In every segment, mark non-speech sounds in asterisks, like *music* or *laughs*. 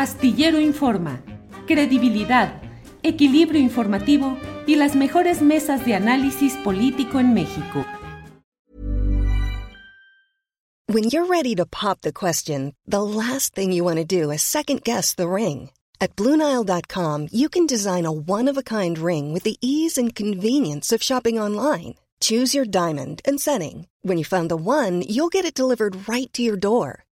Astillero Informa, credibilidad, equilibrio informativo y las mejores mesas de análisis político en México. When you're ready to pop the question, the last thing you want to do is second guess the ring. At Bluenile.com, you can design a one of a kind ring with the ease and convenience of shopping online. Choose your diamond and setting. When you find the one, you'll get it delivered right to your door.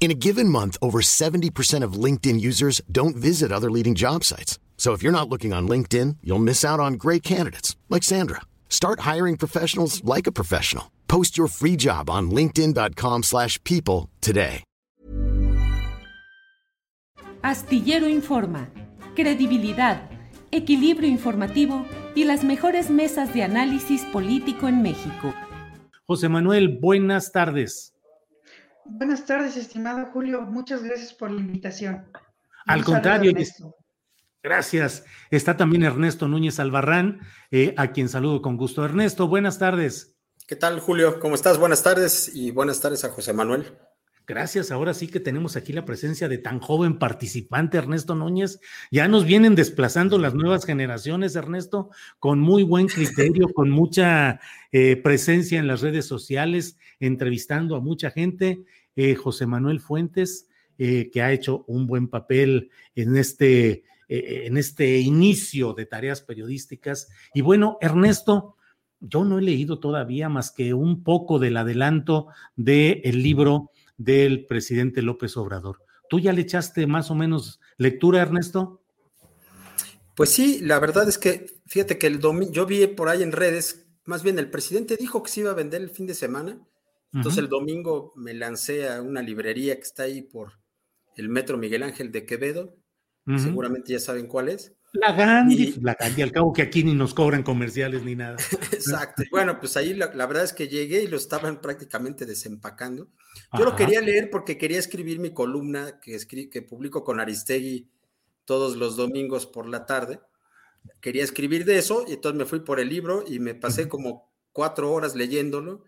In a given month, over 70% of LinkedIn users don't visit other leading job sites. So if you're not looking on LinkedIn, you'll miss out on great candidates like Sandra. Start hiring professionals like a professional. Post your free job on linkedin.com/people slash people today. Astillero Informa, credibilidad, equilibrio informativo y las mejores mesas de análisis político en México. José Manuel, buenas tardes. Buenas tardes, estimado Julio. Muchas gracias por la invitación. Al Un contrario, Ernesto. Gracias. Está también Ernesto Núñez Albarrán, eh, a quien saludo con gusto. Ernesto, buenas tardes. ¿Qué tal, Julio? ¿Cómo estás? Buenas tardes y buenas tardes a José Manuel. Gracias. Ahora sí que tenemos aquí la presencia de tan joven participante, Ernesto Núñez. Ya nos vienen desplazando las nuevas generaciones, Ernesto, con muy buen criterio, *laughs* con mucha eh, presencia en las redes sociales, entrevistando a mucha gente. Eh, José Manuel Fuentes, eh, que ha hecho un buen papel en este, eh, en este inicio de tareas periodísticas. Y bueno, Ernesto, yo no he leído todavía más que un poco del adelanto del libro del presidente López Obrador. ¿Tú ya le echaste más o menos lectura, Ernesto? Pues sí, la verdad es que, fíjate que el domingo, yo vi por ahí en redes, más bien el presidente dijo que se iba a vender el fin de semana, entonces el domingo me lancé a una librería que está ahí por el Metro Miguel Ángel de Quevedo, seguramente ya saben cuál es. La Gandhi, Y- la Gandhi, al cabo que aquí ni nos cobran comerciales ni nada. *laughs* Exacto. Bueno, pues ahí la, la verdad es que llegué y lo estaban prácticamente desempacando. Yo lo quería leer porque quería escribir mi columna que, escri- que publico con Aristegui todos los domingos por la tarde. Quería escribir de eso y entonces me fui por el libro y me pasé como cuatro horas leyéndolo.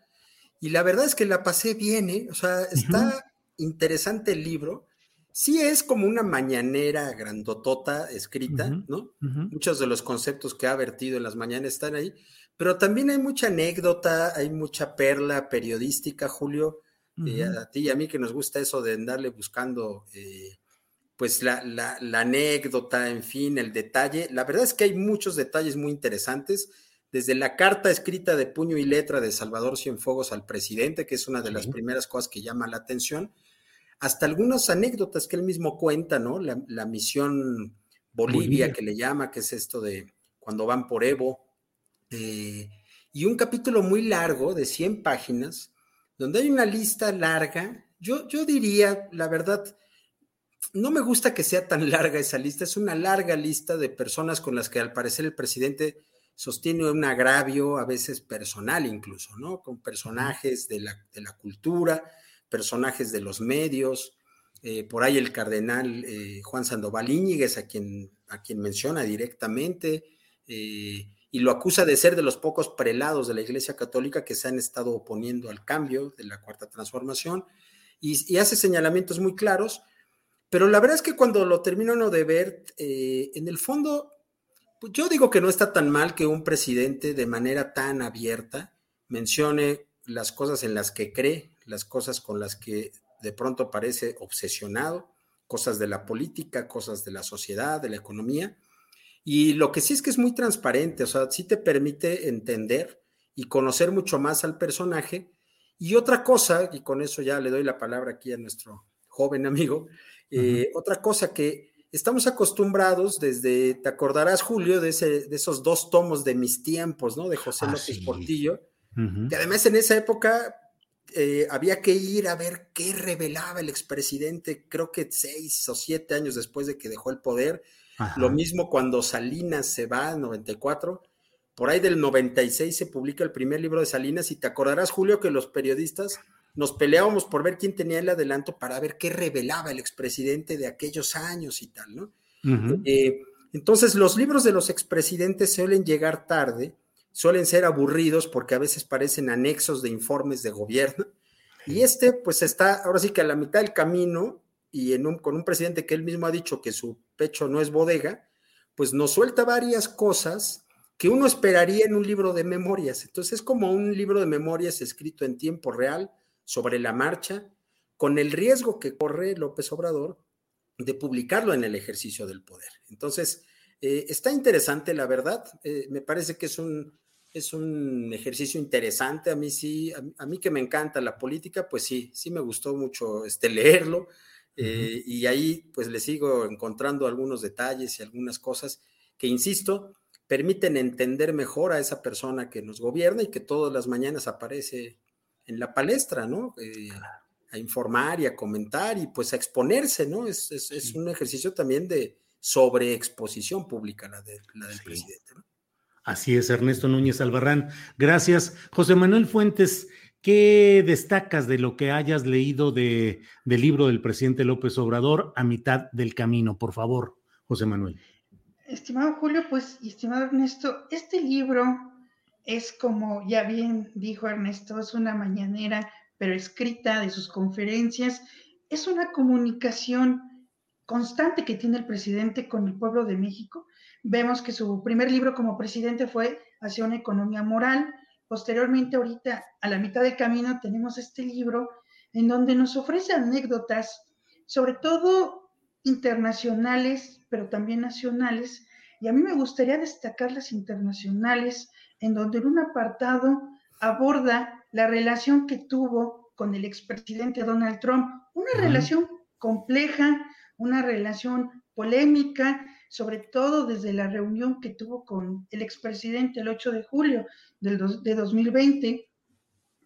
Y la verdad es que la pasé bien, ¿eh? O sea, está interesante el libro. Sí es como una mañanera grandotota escrita. ¿no? Muchos de los conceptos que ha vertido en las mañanas están ahí, pero también hay mucha anécdota, hay mucha perla periodística, Julio, eh, a ti y a mí que nos gusta eso de andarle buscando, eh, pues la, la- la anécdota, en fin, el detalle. La verdad es que hay muchos detalles muy interesantes, desde la carta escrita de puño y letra de Salvador Cienfuegos al presidente, que es una de las Sí. primeras cosas que llama la atención, hasta algunas anécdotas que él mismo cuenta, ¿no? La, la misión Bolivia, Bolivia. que le llama, que es esto de cuando van por Evo, eh, y un capítulo muy largo de 100 páginas, donde hay una lista larga. Yo, yo diría, la verdad, no me gusta que sea tan larga esa lista, es una larga lista de personas con las que al parecer el presidente sostiene un agravio, a veces personal incluso, ¿no? Con personajes de la, de la cultura, personajes de los medios, eh, por ahí el cardenal eh, Juan Sandoval Íñiguez, a quien, a quien menciona directamente, eh, y lo acusa de ser de los pocos prelados de la Iglesia Católica que se han estado oponiendo al cambio de la Cuarta Transformación, y, y hace señalamientos muy claros, pero la verdad es que cuando lo termino de ver, en el fondo, pues yo digo que no está tan mal que un presidente de manera tan abierta mencione las cosas en las que cree, las cosas con las que de pronto parece obsesionado, cosas de la política, cosas de la sociedad, de la economía. Y lo que sí es que es muy transparente, o sea, sí te permite entender y conocer mucho más al personaje. Y otra cosa, y con eso ya le doy la palabra aquí a nuestro joven amigo, eh, otra cosa que estamos acostumbrados desde, te acordarás, Julio, de, ese, de esos dos tomos de mis tiempos, ¿no? De José Ah, López sí. Portillo, que además en esa época eh, había que ir a ver qué revelaba el expresidente, creo que seis o siete años después de que dejó el poder. Lo mismo cuando Salinas se va en 94. Por ahí del 96 se publica el primer libro de Salinas y te acordarás, Julio, que los periodistas nos peleábamos por ver quién tenía el adelanto para ver qué revelaba el expresidente de aquellos años y tal, ¿no? Eh, entonces, los libros de los expresidentes suelen llegar tarde, suelen ser aburridos porque a veces parecen anexos de informes de gobierno. Y este, pues está ahora sí que a la mitad del camino y en un, con un presidente que él mismo ha dicho que su pecho no es bodega, pues nos suelta varias cosas que uno esperaría en un libro de memorias. Entonces es como un libro de memorias escrito en tiempo real, sobre la marcha, con el riesgo que corre López Obrador de publicarlo en el ejercicio del poder. Entonces, eh, está interesante, la verdad. Eh, me parece que es un, es un ejercicio interesante. A mí sí, a, mí que me encanta la política, pues sí, sí me gustó mucho este, leerlo. Eh, y ahí pues le sigo encontrando algunos detalles y algunas cosas que, insisto, permiten entender mejor a esa persona que nos gobierna y que todas las mañanas aparece en la palestra, ¿no? a informar y a comentar y pues a exponerse, ¿no? Es, es, un ejercicio también de sobreexposición pública la, de, la del presidente. ¿no? Así es, Ernesto Núñez Albarrán. Gracias. José Manuel Fuentes, ¿qué destacas de lo que hayas leído de, del libro del presidente López Obrador a mitad del camino? Por favor, José Manuel. Estimado Julio, pues, y estimado Ernesto, este libro es como ya bien dijo Ernesto, es una mañanera pero escrita de sus conferencias, es una comunicación constante que tiene el presidente con el pueblo de México. Vemos que su primer libro como presidente fue Hacia una economía moral. Posteriormente, ahorita, a la mitad del camino, tenemos este libro en donde nos ofrece anécdotas, sobre todo internacionales, pero también nacionales. Y a mí me gustaría destacar las internacionales, en donde en un apartado aborda la relación que tuvo con el expresidente Donald Trump, una relación compleja, una relación polémica, sobre todo desde la reunión que tuvo con el expresidente el 8 de julio del de 2020.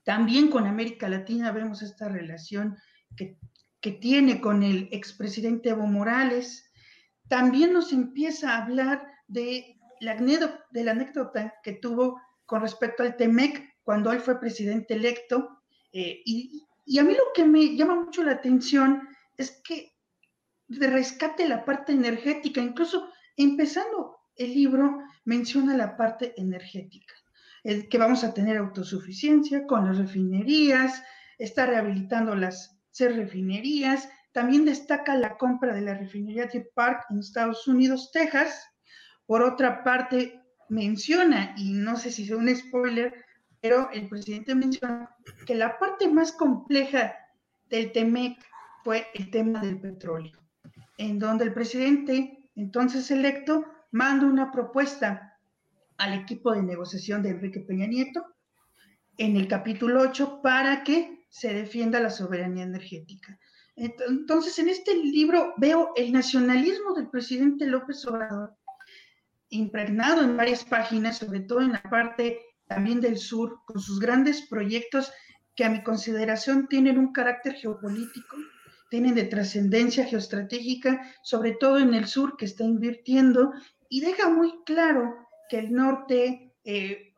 También con América Latina vemos esta relación que, que tiene con el expresidente Evo Morales. También nos empieza a hablar de la, de la anécdota que tuvo con respecto al TEMEC, cuando él fue presidente electo. Eh, y, y, a mí lo que me llama mucho la atención es que rescate la parte energética, incluso empezando el libro menciona la parte energética, el que vamos a tener autosuficiencia con las refinerías, está rehabilitando las seis refinerías, también destaca la compra de la refinería de Park en Estados Unidos, Texas. Por otra parte, menciona, y no sé si es un spoiler, pero el presidente menciona que la parte más compleja del TEMEC fue el tema del petróleo, en donde el presidente, entonces electo, manda una propuesta al equipo de negociación de Enrique Peña Nieto en el capítulo 8 para que se defienda la soberanía energética. Entonces, en este libro veo el nacionalismo del presidente López Obrador impregnado en varias páginas, sobre todo en la parte también del sur, con sus grandes proyectos que a mi consideración tienen un carácter geopolítico, tienen de trascendencia geoestratégica, sobre todo en el sur que está invirtiendo y deja muy claro que el norte eh,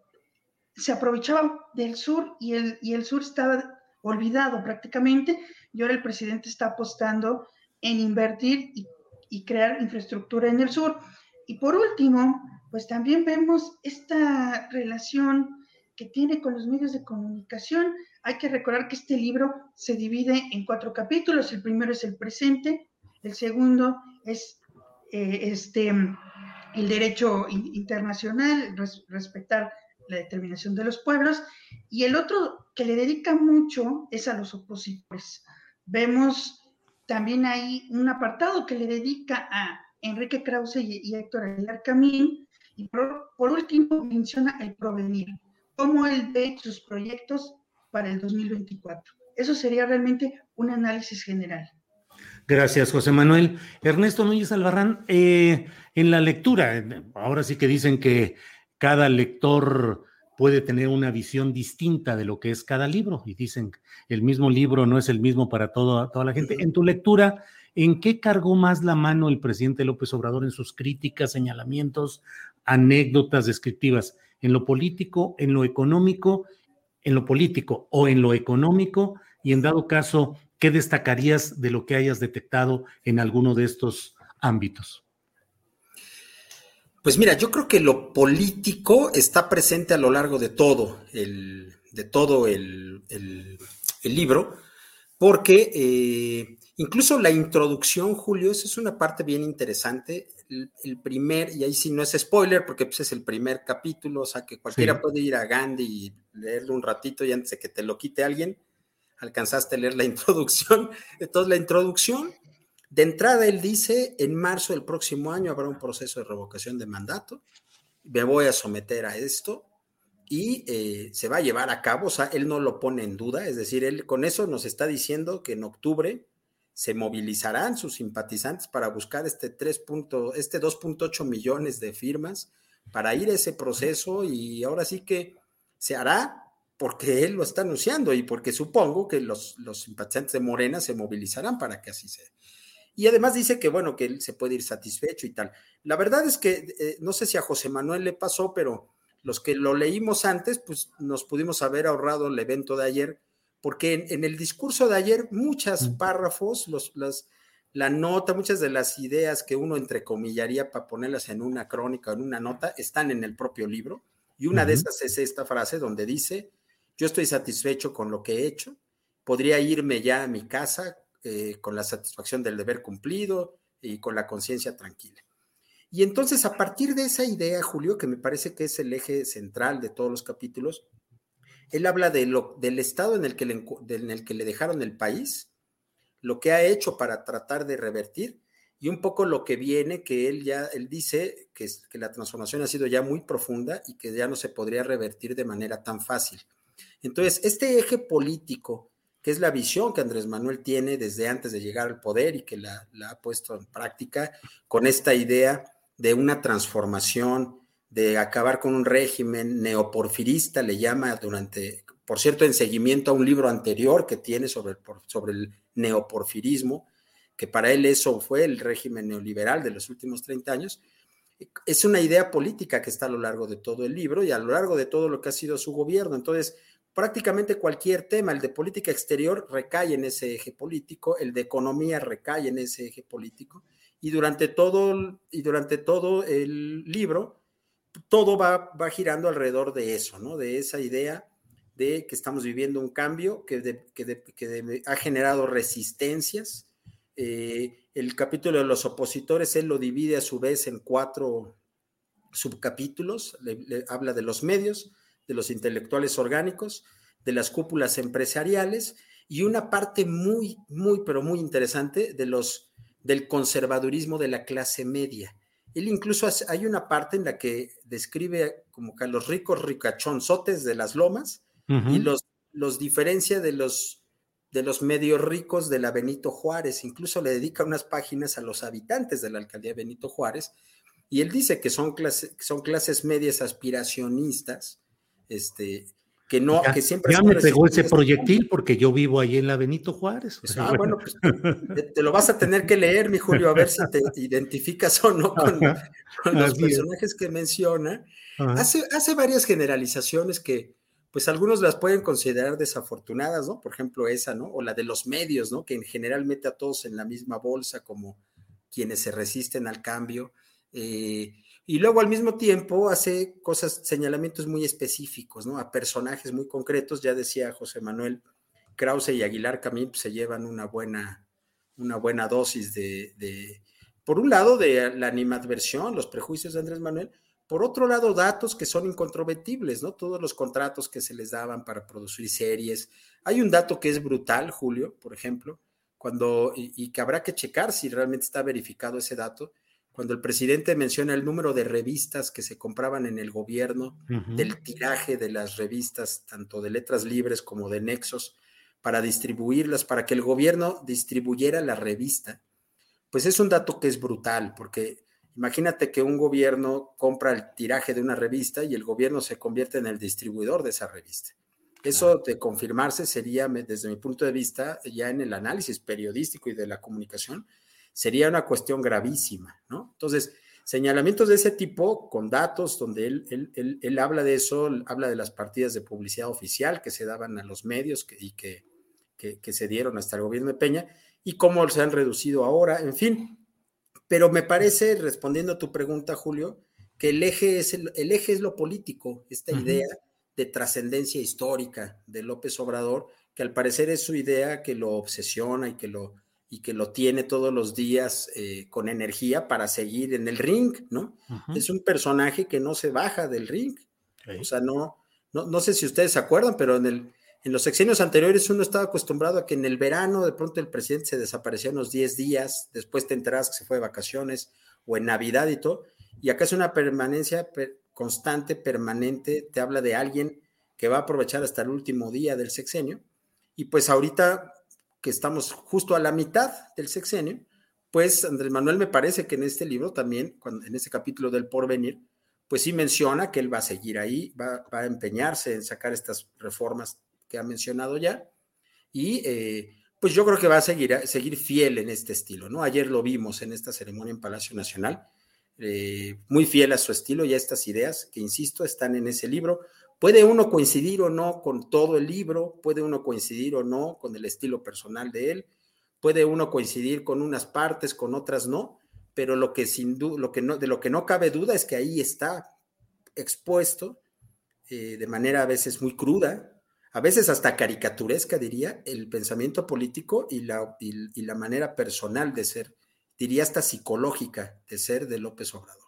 se aprovechaba del sur y el, y el sur estaba olvidado prácticamente y ahora el presidente está apostando en invertir y, y crear infraestructura en el sur. Y por último, pues también vemos esta relación que tiene con los medios de comunicación. Hay que recordar que este libro se divide en cuatro capítulos. El primero es el presente, el segundo es eh, este, el derecho internacional, respetar la determinación de los pueblos, y el otro que le dedica mucho es a los opositores. Vemos también ahí un apartado que le dedica a Enrique Krause y, Héctor Aguilar Camín, y por, último, menciona el provenir, cómo él ve sus proyectos para el 2024. Eso sería realmente un análisis general. Gracias, José Manuel. Ernesto Núñez Albarrán, eh, en la lectura, ahora sí que dicen que cada lector puede tener una visión distinta de lo que es cada libro. Y dicen, el mismo libro no es el mismo para toda la gente. En tu lectura, ¿en qué cargó más la mano el presidente López Obrador en sus críticas, señalamientos, anécdotas descriptivas? ¿En lo político, en lo económico, en lo político o en lo económico? Y en dado caso, ¿qué destacarías de lo que hayas detectado en alguno de estos ámbitos? Pues mira, yo creo que lo político está presente a lo largo de todo el, de todo el, libro, porque eh, incluso la introducción, Julio, esa es una parte bien interesante. El, primer, y ahí sí no es spoiler, porque pues, es el primer capítulo, o sea que cualquiera puede ir a Gandhi y leerlo un ratito y antes de que te lo quite alguien, alcanzaste a leer la *laughs* introducción. Entonces, la introducción de entrada, él dice, en marzo del próximo año habrá un proceso de revocación de mandato, me voy a someter a esto y eh, se va a llevar a cabo, o sea, él no lo pone en duda, es decir, él con eso nos está diciendo que en octubre se movilizarán sus simpatizantes para buscar este 3. este 2.8 millones de firmas para ir a ese proceso y ahora sí que se hará porque él lo está anunciando y porque supongo que los, los simpatizantes de Morena se movilizarán para que así sea. Y además dice que, bueno, que él se puede ir satisfecho y tal. La verdad es que eh, no sé si a José Manuel le pasó, pero los que lo leímos antes, pues nos pudimos haber ahorrado el evento de ayer, porque en, el discurso de ayer, muchos párrafos, los, las, la nota, muchas de las ideas que uno entrecomillaría para ponerlas en una crónica en una nota, están en el propio libro. Y una de esas es esta frase donde dice, yo estoy satisfecho con lo que he hecho, podría irme ya a mi casa eh, con la satisfacción del deber cumplido y con la conciencia tranquila. Y entonces, a partir de esa idea, Julio, que me parece que es el eje central de todos los capítulos, él habla de lo, del estado en el, que le, en el que le dejaron el país, lo que ha hecho para tratar de revertir y un poco lo que viene, que él ya, él dice que, que la transformación ha sido ya muy profunda y que ya no se podría revertir de manera tan fácil. Entonces, este eje político que es la visión que Andrés Manuel tiene desde antes de llegar al poder y que la, ha puesto en práctica con esta idea de una transformación, de acabar con un régimen neoporfirista, le llama durante, por cierto, en seguimiento a un libro anterior que tiene sobre el, sobre el neoporfirismo, que para él eso fue el régimen neoliberal de los últimos 30 años. Es una idea política que está a lo largo de todo el libro y a lo largo de todo lo que ha sido su gobierno. Entonces, prácticamente cualquier tema, el de política exterior recae en ese eje político, el de economía recae en ese eje político, y durante todo, y durante todo el libro, todo va, girando alrededor de eso, ¿no? De esa idea de que estamos viviendo un cambio que, que, ha generado resistencias. Eh, el capítulo de los opositores, él lo divide a su vez en cuatro subcapítulos, le habla de los medios, de los intelectuales orgánicos, de las cúpulas empresariales y una parte muy, muy, pero muy interesante de los, del conservadurismo de la clase media. Él incluso hay una parte en la que describe como que a los ricos ricachonzotes de las lomas y los, los diferencia de los, de los medios ricos de la Benito Juárez. Incluso le dedica unas páginas a los habitantes de la alcaldía Benito Juárez. Y él dice que son, son clases medias aspiracionistas, este, que no, que siempre. Ya me pegó ese proyectil porque yo vivo ahí en la Benito Juárez. ah, bueno, pues te, lo vas a tener que leer, mi Julio, a ver si te *laughs* identificas o no con, los personajes que menciona. Hace, hace varias generalizaciones que, pues algunos las pueden considerar desafortunadas, ¿no? Por ejemplo, esa, ¿no? O la de los medios, ¿no? Que en general mete a todos en la misma bolsa como quienes se resisten al cambio. Eh, y luego al mismo tiempo hace cosas, señalamientos muy específicos, ¿no? A personajes muy concretos, ya decía José Manuel Krause y Aguilar Camín pues, se llevan una buena, una buena dosis de, por un lado, de la animadversión, los prejuicios de Andrés Manuel, por otro lado, datos que son incontrovertibles, ¿no? Todos los contratos que se les daban para producir series. Hay un dato que es brutal, Julio, por ejemplo, cuando, y que habrá que checar si realmente está verificado ese dato, cuando el presidente menciona el número de revistas que se compraban en el gobierno, del tiraje de las revistas, tanto de letras libres como de nexos, para distribuirlas, para que el gobierno distribuyera la revista, pues es un dato que es brutal, porque Imagínate que un gobierno compra el tiraje de una revista y el gobierno se convierte en el distribuidor de esa revista. Eso de confirmarse sería, desde mi punto de vista, ya en el análisis periodístico y de la comunicación, sería una cuestión gravísima, ¿no? Entonces, señalamientos de ese tipo, con datos donde él, él, habla de eso, habla de las partidas de publicidad oficial que se daban a los medios y que, que, se dieron hasta el gobierno de Peña y cómo se han reducido ahora, en fin. Pero me parece, respondiendo a tu pregunta, Julio, que el eje es, el, eje es lo político, esta idea de trascendencia histórica de López Obrador, que al parecer es su idea que lo obsesiona y que lo, y que lo tiene todos los días eh, con energía para seguir en el ring, ¿no? Es un personaje que no se baja del ring. O sea, no, no, no, sé si ustedes se acuerdan, pero en, el, en los sexenios anteriores uno estaba acostumbrado a que en el verano de pronto el presidente se desaparecía unos 10 días, después te enteras que se fue de vacaciones o en Navidad y todo, y acá es una permanencia constante, permanente, te habla de alguien que va a aprovechar hasta el último día del sexenio, y pues ahorita que estamos justo a la mitad del sexenio, pues Andrés Manuel me parece que en este libro también, en este capítulo del porvenir, pues sí menciona que él va a seguir ahí, va, a empeñarse en sacar estas reformas que ha mencionado ya, y eh, pues yo creo que va a seguir, seguir fiel en este estilo, ¿no? Ayer lo vimos en esta ceremonia en Palacio Nacional, eh, muy fiel a su estilo y a estas ideas que, insisto, están en ese libro. Puede uno coincidir o no con todo el libro, puede uno coincidir o no con el estilo personal de él, puede uno coincidir con unas partes, con otras no, pero lo que sin lo que no, de lo que no cabe duda es que ahí está expuesto eh, de manera a veces muy cruda, a veces hasta caricaturesca, diría, el pensamiento político y la, y la manera personal de ser, diría hasta psicológica de ser de López Obrador.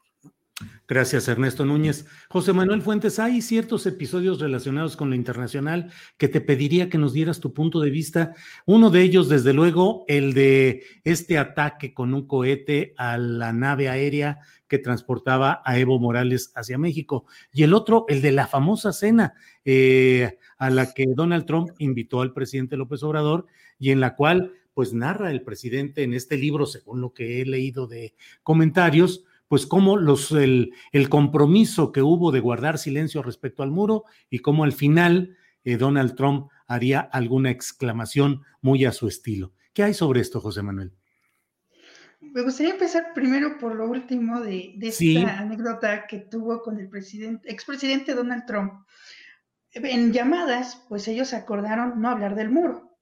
Gracias, Ernesto Núñez. José Manuel Fuentes, hay ciertos episodios relacionados con lo internacional que te pediría que nos dieras tu punto de vista. Uno de ellos, desde luego, el de este ataque con un cohete a la nave aérea que transportaba a Evo Morales hacia México. Y el otro, el de la famosa cena eh, a la que Donald Trump invitó al presidente López Obrador y en la cual, pues, narra el presidente en este libro, según lo que he leído de comentarios, pues cómo los, el, compromiso que hubo de guardar silencio respecto al muro y cómo al final eh, Donald Trump haría alguna exclamación muy a su estilo. ¿Qué hay sobre esto, José Manuel? Me gustaría empezar primero por lo último de, esta anécdota que tuvo con el presidente, expresidente Donald Trump. En llamadas, pues ellos acordaron no hablar del muro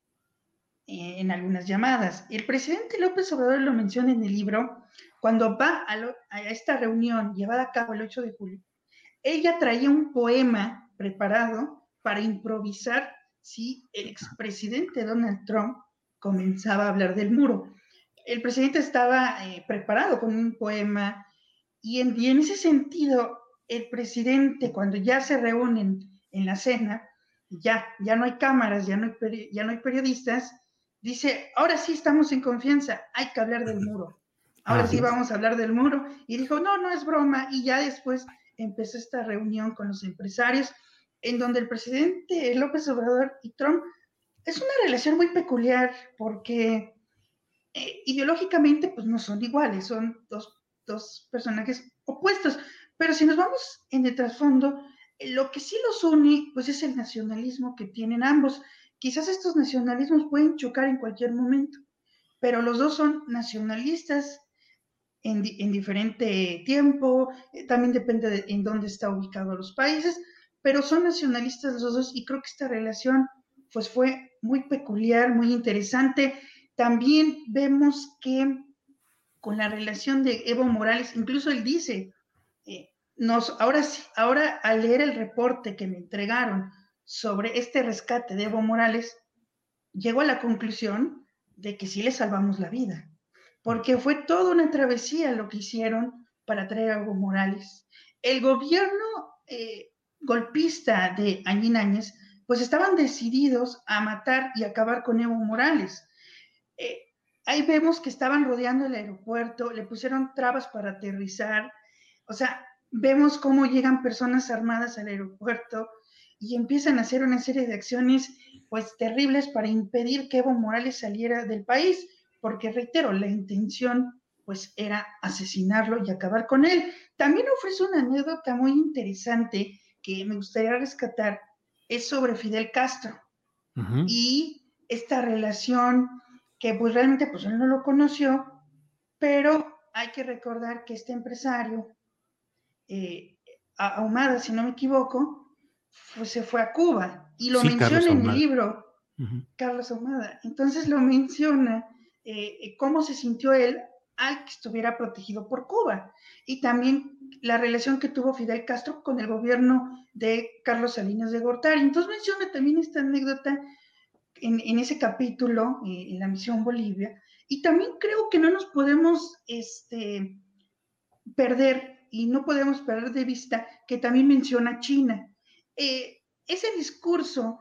eh, en algunas llamadas. El presidente López Obrador lo menciona en el libro cuando va a, esta reunión llevada a cabo el 8 de julio, ella traía un poema preparado para improvisar si el expresidente Donald Trump comenzaba a hablar del muro. El presidente estaba eh, preparado con un poema y en, y en ese sentido, el presidente, cuando ya se reúnen en la cena, ya, ya no hay cámaras, ya no hay, ya no hay periodistas, dice, ahora sí estamos en confianza, hay que hablar del muro ahora sí vamos a hablar del muro. Y dijo, no, no es broma. Y ya después empezó esta reunión con los empresarios, en donde el presidente López Obrador y Trump es una relación muy peculiar porque eh, ideológicamente pues no son iguales, son dos, dos, personajes opuestos. Pero si nos vamos en el trasfondo, lo que sí los une pues es el nacionalismo que tienen ambos. Quizás estos nacionalismos pueden chocar en cualquier momento, pero los dos son nacionalistas en, diferente tiempo, eh, también depende de en dónde está ubicado los países, pero son nacionalistas los dos y creo que esta relación pues fue muy peculiar, muy interesante. También vemos que con la relación de Evo Morales, incluso él dice, eh, nos, ahora, ahora al leer el reporte que me entregaron sobre este rescate de Evo Morales, llegó a la conclusión de que sí le salvamos la vida porque fue toda una travesía lo que hicieron para traer a Evo Morales. El gobierno eh, golpista de Añín pues estaban decididos a matar y acabar con Evo Morales. Eh, ahí vemos que estaban rodeando el aeropuerto, le pusieron trabas para aterrizar, o sea, vemos cómo llegan personas armadas al aeropuerto y empiezan a hacer una serie de acciones pues terribles para impedir que Evo Morales saliera del país porque reitero, la intención pues era asesinarlo y acabar con él. También ofrece una anécdota muy interesante que me gustaría rescatar, es sobre Fidel Castro y esta relación que pues realmente pues él no lo conoció, pero hay que recordar que este empresario, eh, Ahumada, si no me equivoco, pues se fue a Cuba y lo menciona en el libro, Carlos Ahumada. Entonces lo menciona eh, eh, cómo se sintió él al que estuviera protegido por Cuba y también la relación que tuvo Fidel Castro con el gobierno de Carlos Salinas de Gortari. Entonces menciona también esta anécdota en, ese capítulo, eh, en la misión Bolivia, y también creo que no nos podemos este, perder y no podemos perder de vista que también menciona China. Ese discurso.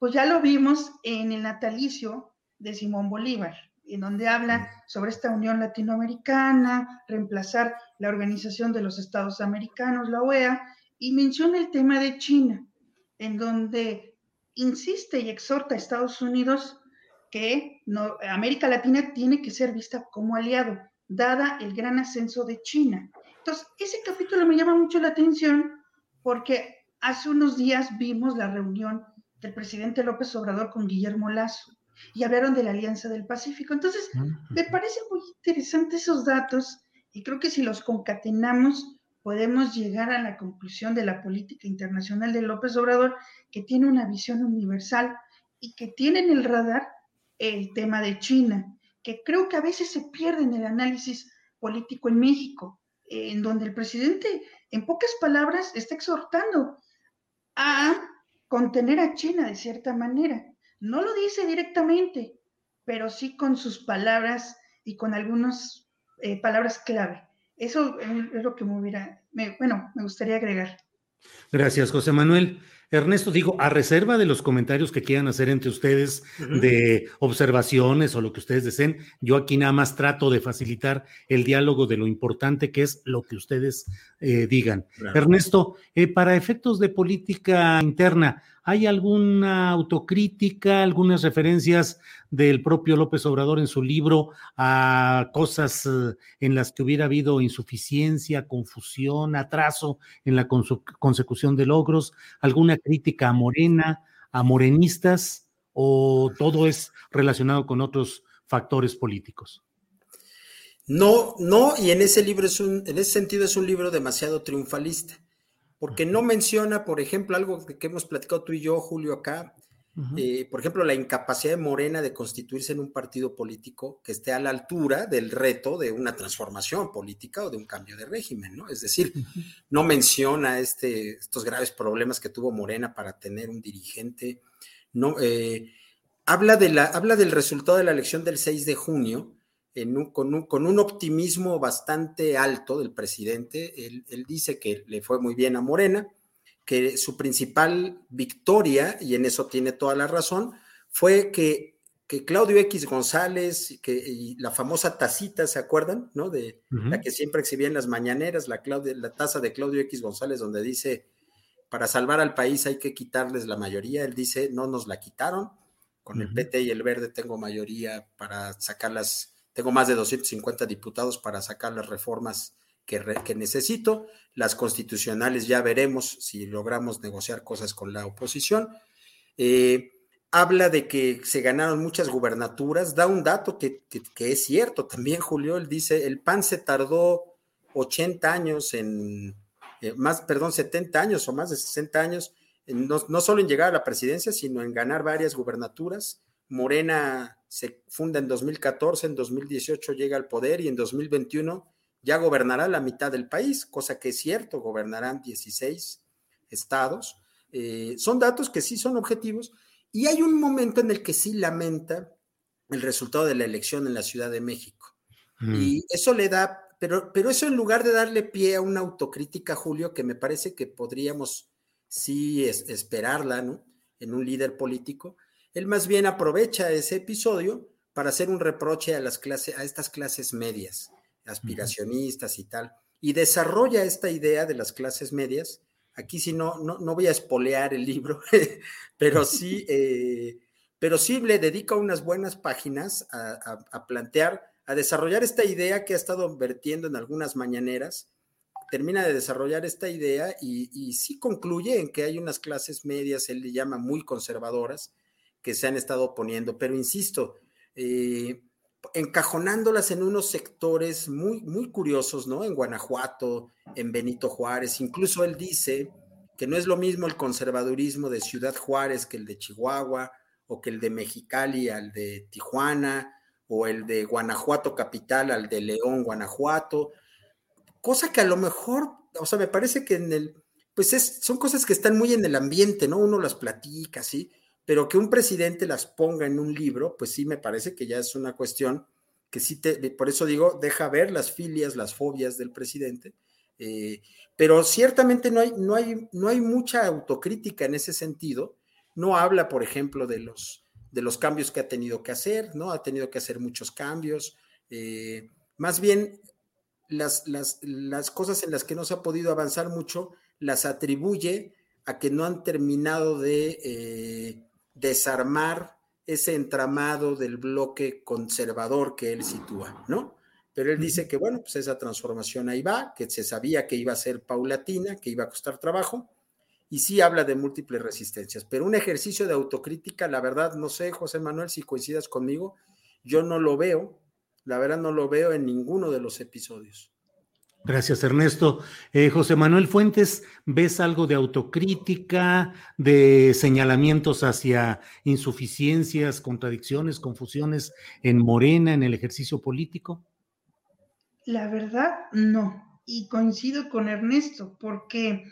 pues ya lo vimos en el natalicio de Simón Bolívar, en donde habla sobre esta unión latinoamericana, reemplazar la Organización de los Estados Americanos, la OEA, y menciona el tema de China, en donde insiste y exhorta a Estados Unidos que América Latina tiene que ser vista como aliado, dada el gran ascenso de China. Entonces, ese capítulo me llama mucho la atención porque hace unos días vimos la reunión del presidente López Obrador con Guillermo Lazo y hablaron de la Alianza del Pacífico. Entonces, me parecen muy interesantes esos datos y creo que si los concatenamos podemos llegar a la conclusión de la política internacional de López Obrador, que tiene una visión universal y que tiene en el radar el tema de China, que creo que a veces se pierde en el análisis político en México, en donde el presidente, en pocas palabras, está exhortando a contener a China de cierta manera. No lo dice directamente, pero sí con sus palabras y con algunas eh, palabras clave. Eso es lo que me hubiera, bueno, me gustaría agregar. Gracias, José Manuel. Ernesto, digo, a reserva de los comentarios que quieran hacer entre ustedes, de observaciones o lo que ustedes deseen, yo aquí nada más trato de facilitar el diálogo de lo importante que es lo que ustedes eh, digan. Ernesto, eh, para efectos de política interna, ¿hay alguna autocrítica, algunas referencias del propio López Obrador en su libro a cosas eh, en las que hubiera habido insuficiencia, confusión, atraso en la consecución de logros? ¿Alguna crítica a Morena, a morenistas o todo es relacionado con otros factores políticos? No, no, y en ese libro es un, en ese sentido es un libro demasiado triunfalista, porque no menciona, por ejemplo, algo que hemos platicado tú y yo, Julio, acá, eh, por ejemplo, la incapacidad de Morena de constituirse en un partido político que esté a la altura del reto de una transformación política o de un cambio de régimen, ¿no? Es decir, no menciona este, estos graves problemas que tuvo Morena para tener un dirigente, no, eh, habla, de la, habla del resultado de la elección del 6 de junio con, un, con, un, optimismo bastante alto del presidente. Él, él dice que le fue muy bien a Morena que su principal victoria, y en eso tiene toda la razón, fue que, que Claudio X González, que, y la famosa tacita, ¿se acuerdan? ¿No? De la que siempre exhibía en las mañaneras, la, la taza de Claudio X González, donde dice, para salvar al país hay que quitarles la mayoría. Él dice, no nos la quitaron. Con el PT y el Verde tengo mayoría para sacarlas, tengo más de 250 diputados para sacar las reformas que, necesito. Las constitucionales ya veremos si logramos negociar cosas con la oposición. Eh, habla de que se ganaron muchas gubernaturas, da un dato que, es cierto también, Julio, él dice, el PAN se tardó 80 años en, eh, más, perdón, 70 años o más de 60 años, no, no, solo en llegar a la presidencia, sino en ganar varias gubernaturas. Morena se funda en 2014, en 2018 llega al poder y en 2021 ya gobernará la mitad del país, cosa que es cierto, gobernarán 16 estados. Eh, son datos que sí son objetivos y hay un momento en el que sí lamenta el resultado de la elección en la Ciudad de México. Mm. Y eso le da, pero, pero eso en lugar de darle pie a una autocrítica, Julio, que me parece que podríamos sí esperarla, ¿no? En un líder político, él más bien aprovecha ese episodio para hacer un reproche a las clases, a estas clases medias, aspiracionistas y tal, y desarrolla esta idea de las clases medias Aquí sí no, no, voy a espolear el libro, *laughs* pero sí, *laughs* eh, pero sí le dedico unas buenas páginas a, plantear, a desarrollar esta idea que ha estado vertiendo en algunas mañaneras. Termina de desarrollar esta idea y, sí concluye en que hay unas clases medias, él le llama muy conservadoras, que se han estado oponiendo. Pero insisto, eh, encajonándolas en unos sectores muy, muy curiosos, ¿no? En Guanajuato, en Benito Juárez, incluso él dice que no es lo mismo el conservadurismo de Ciudad Juárez que el de Chihuahua, o que el de Mexicali al de Tijuana, o el de Guanajuato capital al de León, Guanajuato, cosa que a lo mejor, o sea, me parece que en el, pues es, son cosas que están muy en el ambiente, ¿no? Uno las platica, ¿sí? Pero que un presidente las ponga en un libro, pues sí me parece que ya es una cuestión que sí te, por eso digo, deja ver las filias, las fobias del presidente, eh, pero ciertamente no hay, no, hay, no hay mucha autocrítica en ese sentido, no habla, por ejemplo, de los, de los cambios que ha tenido que hacer, ¿no? Ha tenido que hacer muchos cambios, eh, más bien las, las, las cosas en las que no se ha podido avanzar mucho, las atribuye a que no han terminado de... Eh, desarmar ese entramado del bloque conservador que él sitúa, ¿no? Pero él dice que, bueno, pues esa transformación ahí va, que se sabía que iba a ser paulatina, que iba a costar trabajo, y sí habla de múltiples resistencias, pero un ejercicio de autocrítica, la verdad, no sé, José Manuel, si coincidas conmigo, yo no lo veo, la verdad no lo veo en ninguno de los episodios. Gracias, Ernesto. Eh, José Manuel Fuentes, ¿ves algo de autocrítica, de señalamientos hacia insuficiencias, contradicciones, confusiones en Morena, en el ejercicio político? La verdad, no. Y coincido con Ernesto, porque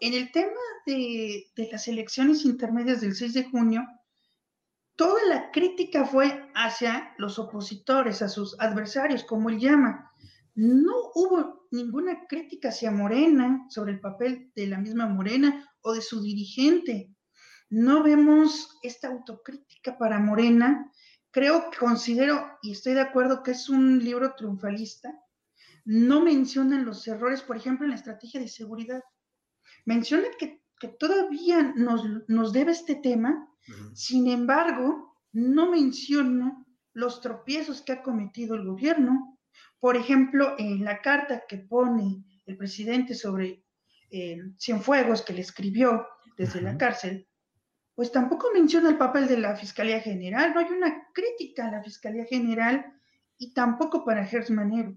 en el tema de, de las elecciones intermedias del 6 de junio, toda la crítica fue hacia los opositores, a sus adversarios, como él llama no hubo ninguna crítica hacia Morena sobre el papel de la misma Morena o de su dirigente. No vemos esta autocrítica para Morena. Creo que considero, y estoy de acuerdo, que es un libro triunfalista. No mencionan los errores, por ejemplo, en la estrategia de seguridad. Menciona que, todavía nos, debe este tema, sin embargo, no menciona los tropiezos que ha cometido el gobierno, por ejemplo, en la carta que pone el presidente sobre eh, Cienfuegos, que le escribió desde la cárcel, pues tampoco menciona el papel de la Fiscalía General, no hay una crítica a la Fiscalía General y tampoco para Gers Manero.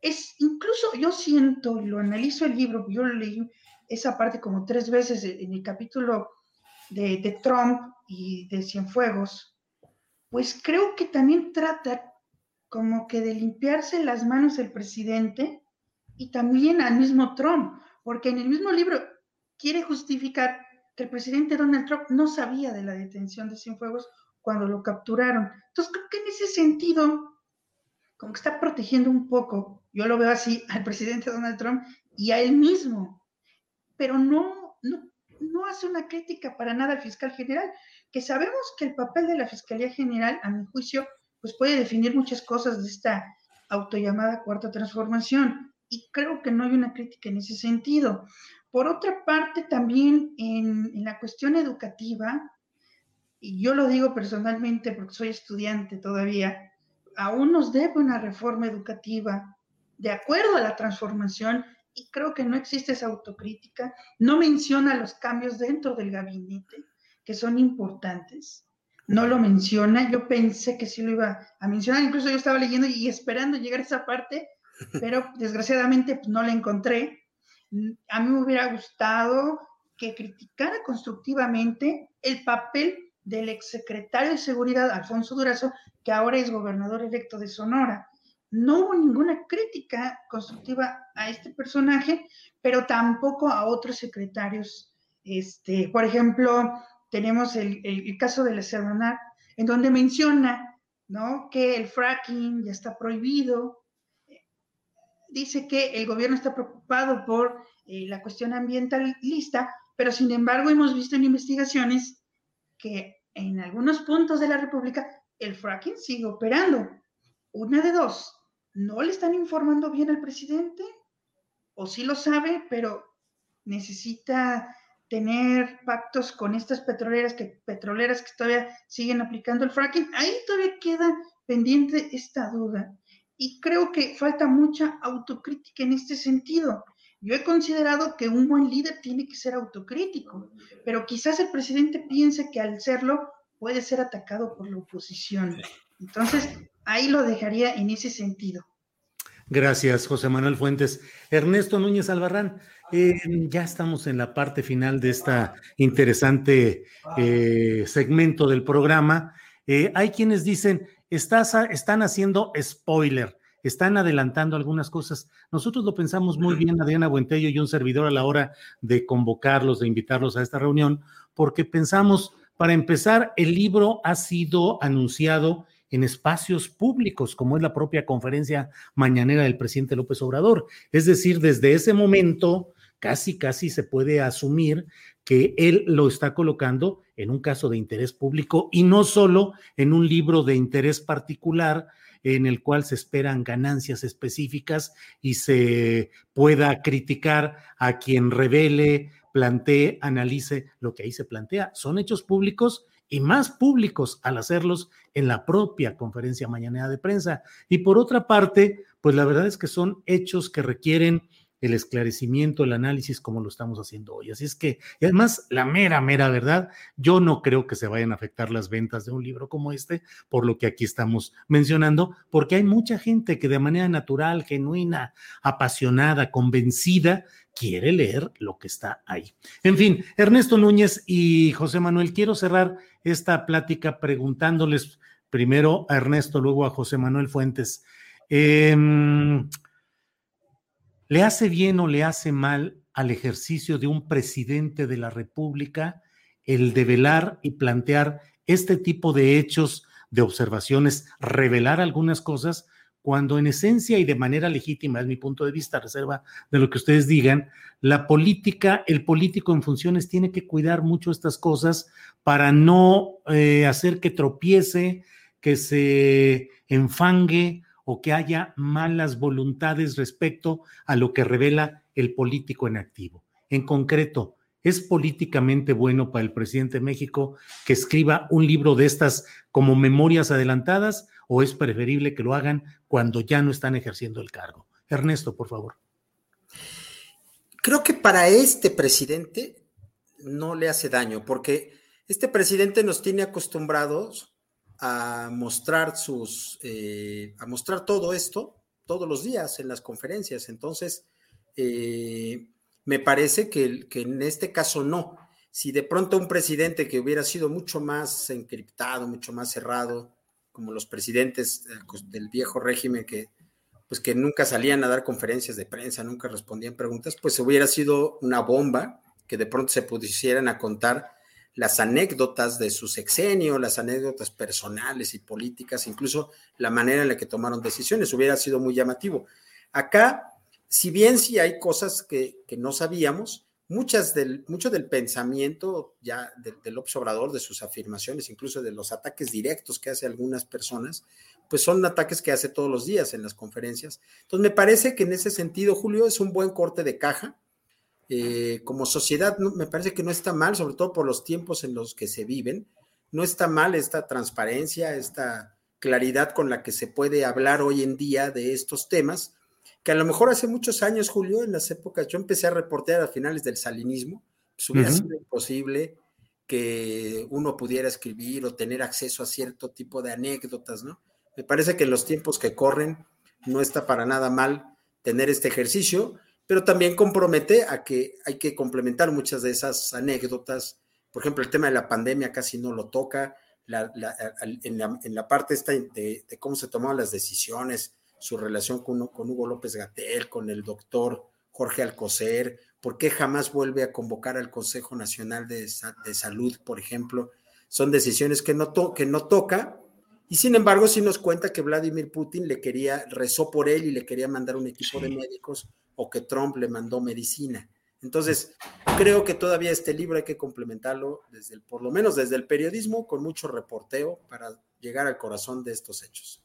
Es incluso, yo siento, y lo analizo el libro, yo leí esa parte como tres veces en el capítulo de, de Trump y de Cienfuegos, pues creo que también trata como que de limpiarse las manos el presidente y también al mismo Trump, porque en el mismo libro quiere justificar que el presidente Donald Trump no sabía de la detención de Cienfuegos cuando lo capturaron. Entonces creo que en ese sentido, como que está protegiendo un poco, yo lo veo así, al presidente Donald Trump y a él mismo, pero no, no, no hace una crítica para nada al fiscal general, que sabemos que el papel de la Fiscalía General, a mi juicio, pues puede definir muchas cosas de esta autollamada cuarta transformación. Y creo que no hay una crítica en ese sentido. Por otra parte, también en, la cuestión educativa, y yo lo digo personalmente porque soy estudiante todavía, aún nos debe una reforma educativa de acuerdo a la transformación y creo que no existe esa autocrítica, no menciona los cambios dentro del gabinete, que son importantes. No lo menciona, yo pensé que sí lo iba a mencionar, incluso yo estaba leyendo y esperando llegar a esa parte, *laughs* pero desgraciadamente pues, no la encontré. A mí me hubiera gustado que criticara constructivamente el papel del exsecretario de Seguridad, Alfonso Durazo, que ahora es gobernador electo de Sonora. No hubo ninguna crítica constructiva a este personaje, pero tampoco a otros secretarios. Este, por ejemplo, tenemos el, caso de la Serranar, en donde menciona ¿no? que el fracking ya está prohibido. Dice que el gobierno está preocupado por eh, la cuestión ambientalista, pero sin embargo hemos visto en investigaciones que en algunos puntos de la República el fracking sigue operando. Una de dos, no le están informando bien al presidente, o sí lo sabe, pero necesita tener pactos con estas petroleras que, petroleras que todavía siguen aplicando el fracking. Ahí todavía queda pendiente esta duda. Y creo que falta mucha autocrítica en este sentido. Yo he considerado que un buen líder tiene que ser autocrítico, pero quizás el presidente piense que al serlo puede ser atacado por la oposición. Entonces, ahí lo dejaría en ese sentido. Gracias, José Manuel Fuentes. Ernesto Núñez Albarrán, eh, ya estamos en la parte final de esta interesante eh, segmento del programa. Eh, hay quienes dicen, estás, están haciendo spoiler están adelantando algunas cosas. Nosotros lo pensamos muy bien, Adriana Buentello y un servidor a la hora de convocarlos, de invitarlos a esta reunión, porque pensamos, para empezar, el libro ha sido anunciado en espacios públicos, como es la propia conferencia mañanera del presidente López Obrador. Es decir, desde ese momento, casi, casi se puede asumir que él lo está colocando en un caso de interés público y no solo en un libro de interés particular en el cual se esperan ganancias específicas y se pueda criticar a quien revele, plantee, analice lo que ahí se plantea. Son hechos públicos y más públicos al hacerlos en la propia conferencia mañanera de prensa. Y por otra parte, pues la verdad es que son hechos que requieren el esclarecimiento, el análisis como lo estamos haciendo hoy. Así es que, y además, la mera, mera verdad, yo no creo que se vayan a afectar las ventas de un libro como este, por lo que aquí estamos mencionando, porque hay mucha gente que de manera natural, genuina, apasionada, convencida, quiere leer lo que está ahí. En fin, Ernesto Núñez y José Manuel, quiero cerrar esta plática preguntándoles primero a Ernesto, luego a José Manuel Fuentes. Eh, ¿Le hace bien o le hace mal al ejercicio de un presidente de la República el develar y plantear este tipo de hechos, de observaciones, revelar algunas cosas, cuando en esencia y de manera legítima, es mi punto de vista, reserva de lo que ustedes digan, la política, el político en funciones tiene que cuidar mucho estas cosas para no eh, hacer que tropiece, que se enfangue o que haya malas voluntades respecto a lo que revela el político en activo. En concreto, ¿es políticamente bueno para el presidente de México que escriba un libro de estas como memorias adelantadas o es preferible que lo hagan cuando ya no están ejerciendo el cargo? Ernesto, por favor. Creo que para este presidente no le hace daño porque este presidente nos tiene acostumbrados a mostrar sus, eh, a mostrar todo esto todos los días en las conferencias. Entonces, eh, me parece que, que, en este caso no. Si de pronto un presidente que hubiera sido mucho más encriptado, mucho más cerrado, como los presidentes eh, pues, del viejo régimen que, pues que nunca salían a dar conferencias de prensa, nunca respondían preguntas, pues hubiera sido una bomba que de pronto se pusieran a contar las anécdotas de su sexenio, las anécdotas personales y políticas, incluso la manera en la que tomaron decisiones, hubiera sido muy llamativo. Acá, si bien sí hay cosas que, no sabíamos, muchas del, mucho del pensamiento ya del observador, de sus afirmaciones, incluso de los ataques directos que hace algunas personas, pues son ataques que hace todos los días en las conferencias. Entonces, me parece que en ese sentido, Julio, es un buen corte de caja eh, como sociedad me parece que no está mal, sobre todo por los tiempos en los que se viven, no está mal esta transparencia, esta claridad con la que se puede hablar hoy en día de estos temas, que a lo mejor hace muchos años, Julio, en las épocas, yo empecé a reportear a finales del salinismo, pues hubiera sido imposible que uno pudiera escribir o tener acceso a cierto tipo de anécdotas, ¿no? Me parece que en los tiempos que corren no está para nada mal tener este ejercicio, pero también compromete a que hay que complementar muchas de esas anécdotas. Por ejemplo, el tema de la pandemia casi no lo toca, en, la, parte esta de, cómo se tomaban las decisiones, su relación con, con Hugo López Gatel, con el doctor Jorge Alcocer, por qué jamás vuelve a convocar al Consejo Nacional de, Salud, por ejemplo. Son decisiones que no, que no toca, y sin embargo, sí nos cuenta que Vladimir Putin le quería, rezó por él y le quería mandar un equipo de médicos o que Trump le mandó medicina. Entonces, creo que todavía este libro hay que complementarlo desde el, por lo menos desde el periodismo, con mucho reporteo para llegar al corazón de estos hechos.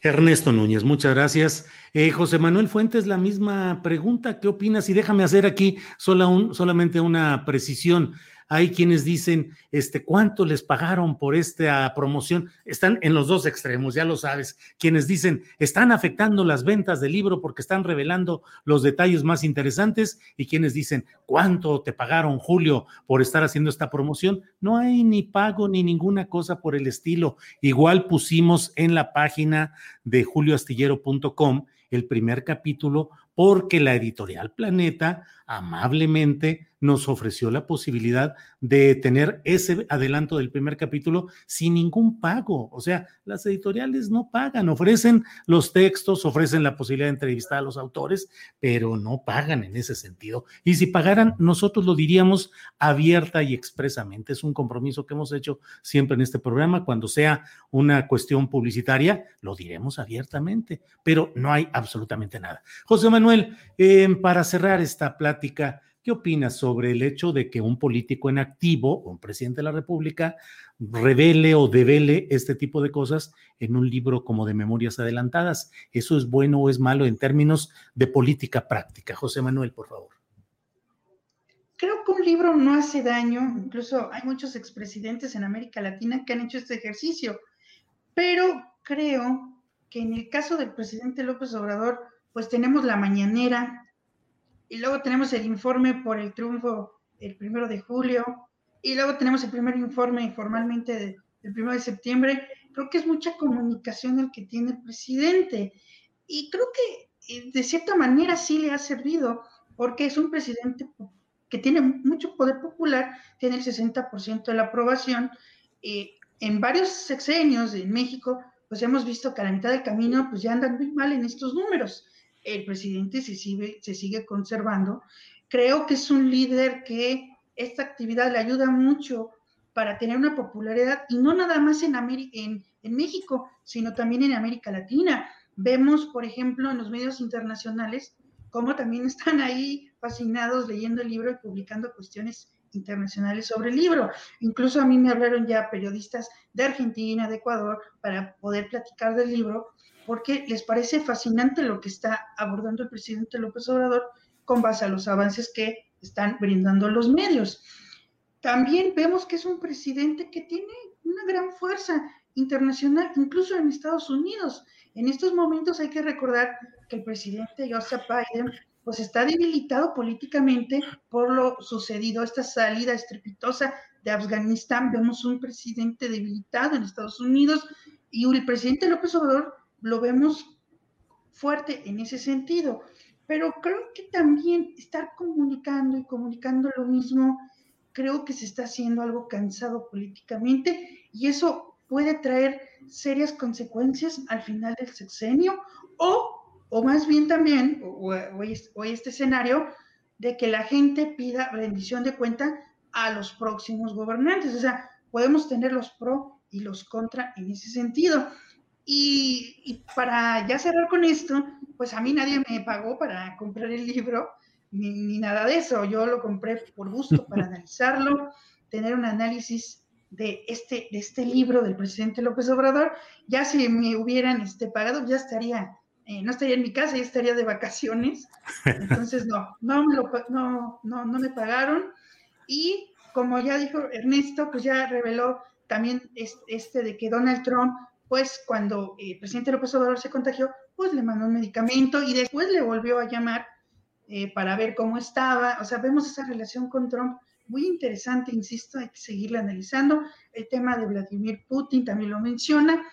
Ernesto Núñez, muchas gracias. Eh, José Manuel Fuentes, la misma pregunta, ¿qué opinas? Y déjame hacer aquí solamente una precisión. Hay quienes dicen, este, ¿cuánto les pagaron por esta promoción? Están en los dos extremos, ya lo sabes. Quienes dicen, están afectando las ventas del libro porque están revelando los detalles más interesantes. Y quienes dicen, ¿cuánto te pagaron, Julio, por estar haciendo esta promoción? No hay ni pago ni ninguna cosa por el estilo. Igual pusimos en la página de julioastillero.com el primer capítulo porque la editorial Planeta amablemente nos ofreció la posibilidad de tener ese adelanto del primer capítulo sin ningún pago. O sea, las editoriales no pagan, ofrecen los textos, ofrecen la posibilidad de entrevistar a los autores, pero no pagan en ese sentido. Y si pagaran, nosotros lo diríamos abierta y expresamente. Es un compromiso que hemos hecho siempre en este programa. Cuando sea una cuestión publicitaria, lo diremos abiertamente, pero no hay absolutamente nada. José Manuel, eh, para cerrar esta plática, ¿Qué opinas sobre el hecho de que un político en activo, un presidente de la República, revele o devele este tipo de cosas en un libro como de memorias adelantadas? ¿Eso es bueno o es malo en términos de política práctica? José Manuel, por favor. Creo que un libro no hace daño, incluso hay muchos expresidentes en América Latina que han hecho este ejercicio, pero creo que en el caso del presidente López Obrador, pues tenemos la mañanera, y luego tenemos el informe por el triunfo el primero de julio, y luego tenemos el primer informe formalmente del primero de septiembre. Creo que es mucha comunicación el que tiene el presidente, y creo que eh, de cierta manera sí le ha servido, porque es un presidente que tiene mucho poder popular, tiene el 60% de la aprobación. Eh, en varios sexenios en México, pues hemos visto que a la mitad del camino, pues ya andan muy mal en estos números el presidente se sigue, se sigue conservando. Creo que es un líder que esta actividad le ayuda mucho para tener una popularidad y no nada más en, en México, sino también en América Latina. Vemos, por ejemplo, en los medios internacionales cómo también están ahí fascinados leyendo el libro y publicando cuestiones internacionales sobre el libro. Incluso a mí me hablaron ya periodistas de Argentina, de Ecuador, para poder platicar del libro porque les parece fascinante lo que está abordando el presidente López Obrador con base a los avances que están brindando los medios. También vemos que es un presidente que tiene una gran fuerza internacional, incluso en Estados Unidos. En estos momentos hay que recordar que el presidente Joseph Biden pues está debilitado políticamente por lo sucedido, esta salida estrepitosa de Afganistán. Vemos un presidente debilitado en Estados Unidos y el presidente López Obrador lo vemos fuerte en ese sentido. Pero creo que también estar comunicando y comunicando lo mismo, creo que se está haciendo algo cansado políticamente y eso puede traer serias consecuencias al final del sexenio o, o más bien también, o este escenario, de que la gente pida rendición de cuenta a los próximos gobernantes. O sea, podemos tener los pro y los contra en ese sentido. Y, para ya cerrar con esto, pues a mí nadie me pagó para comprar el libro, ni, nada de eso. Yo lo compré por gusto, para *laughs* analizarlo, tener un análisis de este, de este libro del presidente López Obrador. Ya si me hubieran este, pagado, ya estaría, eh, no estaría en mi casa, ya estaría de vacaciones. Entonces, no, no me, no, no, no me pagaron. Y como ya dijo Ernesto, pues ya reveló también este de que Donald Trump pues cuando el presidente López Obrador se contagió, pues le mandó un medicamento y después le volvió a llamar eh, para ver cómo estaba. O sea, vemos esa relación con Trump muy interesante, insisto, hay que seguirla analizando. El tema de Vladimir Putin también lo menciona,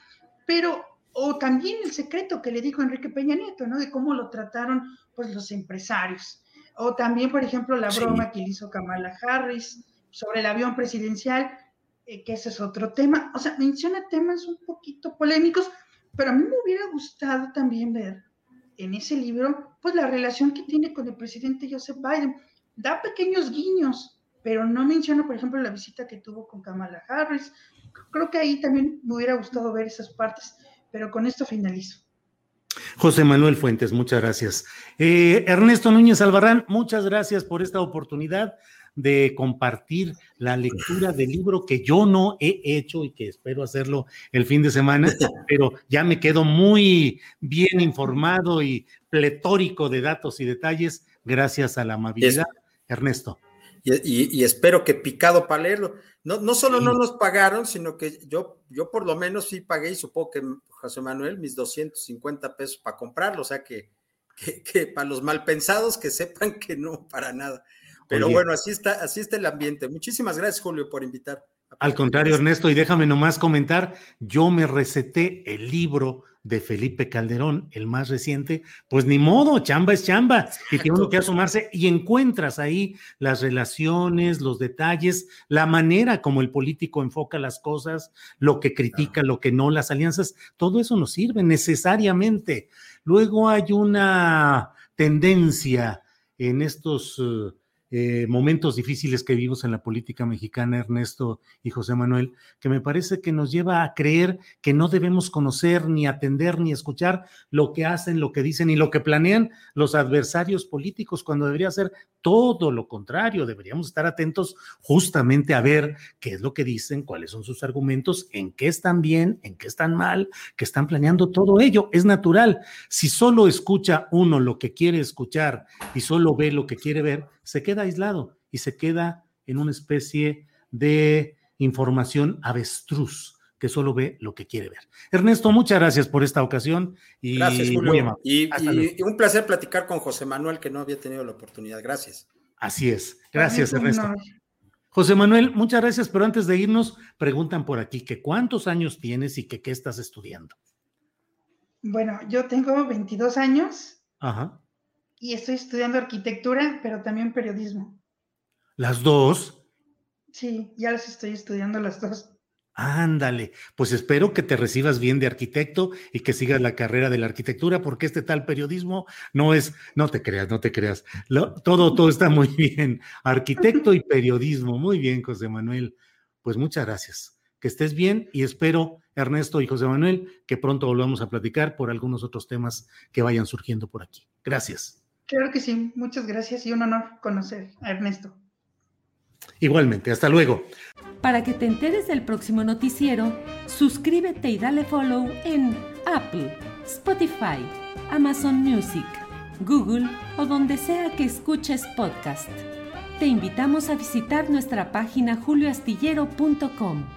pero, o también el secreto que le dijo Enrique Peña Nieto, ¿no? De cómo lo trataron, pues, los empresarios. O también, por ejemplo, la broma que le hizo Kamala Harris sobre el avión presidencial, eh, que ese es otro tema. O sea, menciona temas un poquito polémicos, pero a mí me hubiera gustado también ver en ese libro, pues la relación que tiene con el presidente Joseph Biden. Da pequeños guiños, pero no menciona, por ejemplo, la visita que tuvo con Kamala Harris. Creo que ahí también me hubiera gustado ver esas partes, pero con esto finalizo. José Manuel Fuentes, muchas gracias. Eh, Ernesto Núñez Albarrán, muchas gracias por esta oportunidad de compartir la lectura del libro que yo no he hecho y que espero hacerlo el fin de semana, *laughs* pero ya me quedo muy bien informado y pletórico de datos y detalles gracias a la amabilidad. Ernesto. Y, espero que picado para leerlo. No, no solo no nos pagaron, sino que yo, yo por lo menos sí pagué y supongo que José Manuel mis 250 pesos para comprarlo, o sea que, que, para los malpensados que sepan que no, para nada. Pero bueno, así está, así está el ambiente. Muchísimas gracias, Julio, por invitar. Al contrario, Ernesto, y déjame nomás comentar, yo me receté el libro de Felipe Calderón, el más reciente, pues ni modo, chamba es chamba, y tiene uno que asomarse y encuentras ahí las relaciones, los detalles, la manera como el político enfoca las cosas, lo que critica, lo que no, las alianzas, todo eso nos sirve necesariamente. Luego hay una tendencia en estos... Uh, eh, momentos difíciles que vivimos en la política mexicana, Ernesto y José Manuel, que me parece que nos lleva a creer que no debemos conocer, ni atender, ni escuchar lo que hacen, lo que dicen y lo que planean los adversarios políticos, cuando debería ser todo lo contrario. Deberíamos estar atentos justamente a ver qué es lo que dicen, cuáles son sus argumentos, en qué están bien, en qué están mal, que están planeando todo ello. Es natural. Si solo escucha uno lo que quiere escuchar y solo ve lo que quiere ver, se queda aislado y se queda en una especie de información avestruz que solo ve lo que quiere ver. Ernesto, muchas gracias por esta ocasión. Y gracias, Julio. Y, un placer platicar con José Manuel, que no había tenido la oportunidad. Gracias. Así es. Gracias, Ernesto. José Manuel, muchas gracias, pero antes de irnos, preguntan por aquí que cuántos años tienes y que qué estás estudiando. Bueno, yo tengo 22 años. Ajá y estoy estudiando arquitectura, pero también periodismo. ¿Las dos? Sí, ya las estoy estudiando las dos. Ándale, pues espero que te recibas bien de arquitecto y que sigas la carrera de la arquitectura, porque este tal periodismo no es, no te creas, no te creas, todo, todo está muy *laughs* bien. Arquitecto y periodismo, muy bien, José Manuel. Pues muchas gracias. Que estés bien y espero, Ernesto y José Manuel, que pronto volvamos a platicar por algunos otros temas que vayan surgiendo por aquí. Gracias. Claro que sí, muchas gracias y un honor conocer a Ernesto. Igualmente, hasta luego. Para que te enteres del próximo noticiero, suscríbete y dale follow en Apple, Spotify, Amazon Music, Google o donde sea que escuches podcast. Te invitamos a visitar nuestra página julioastillero.com.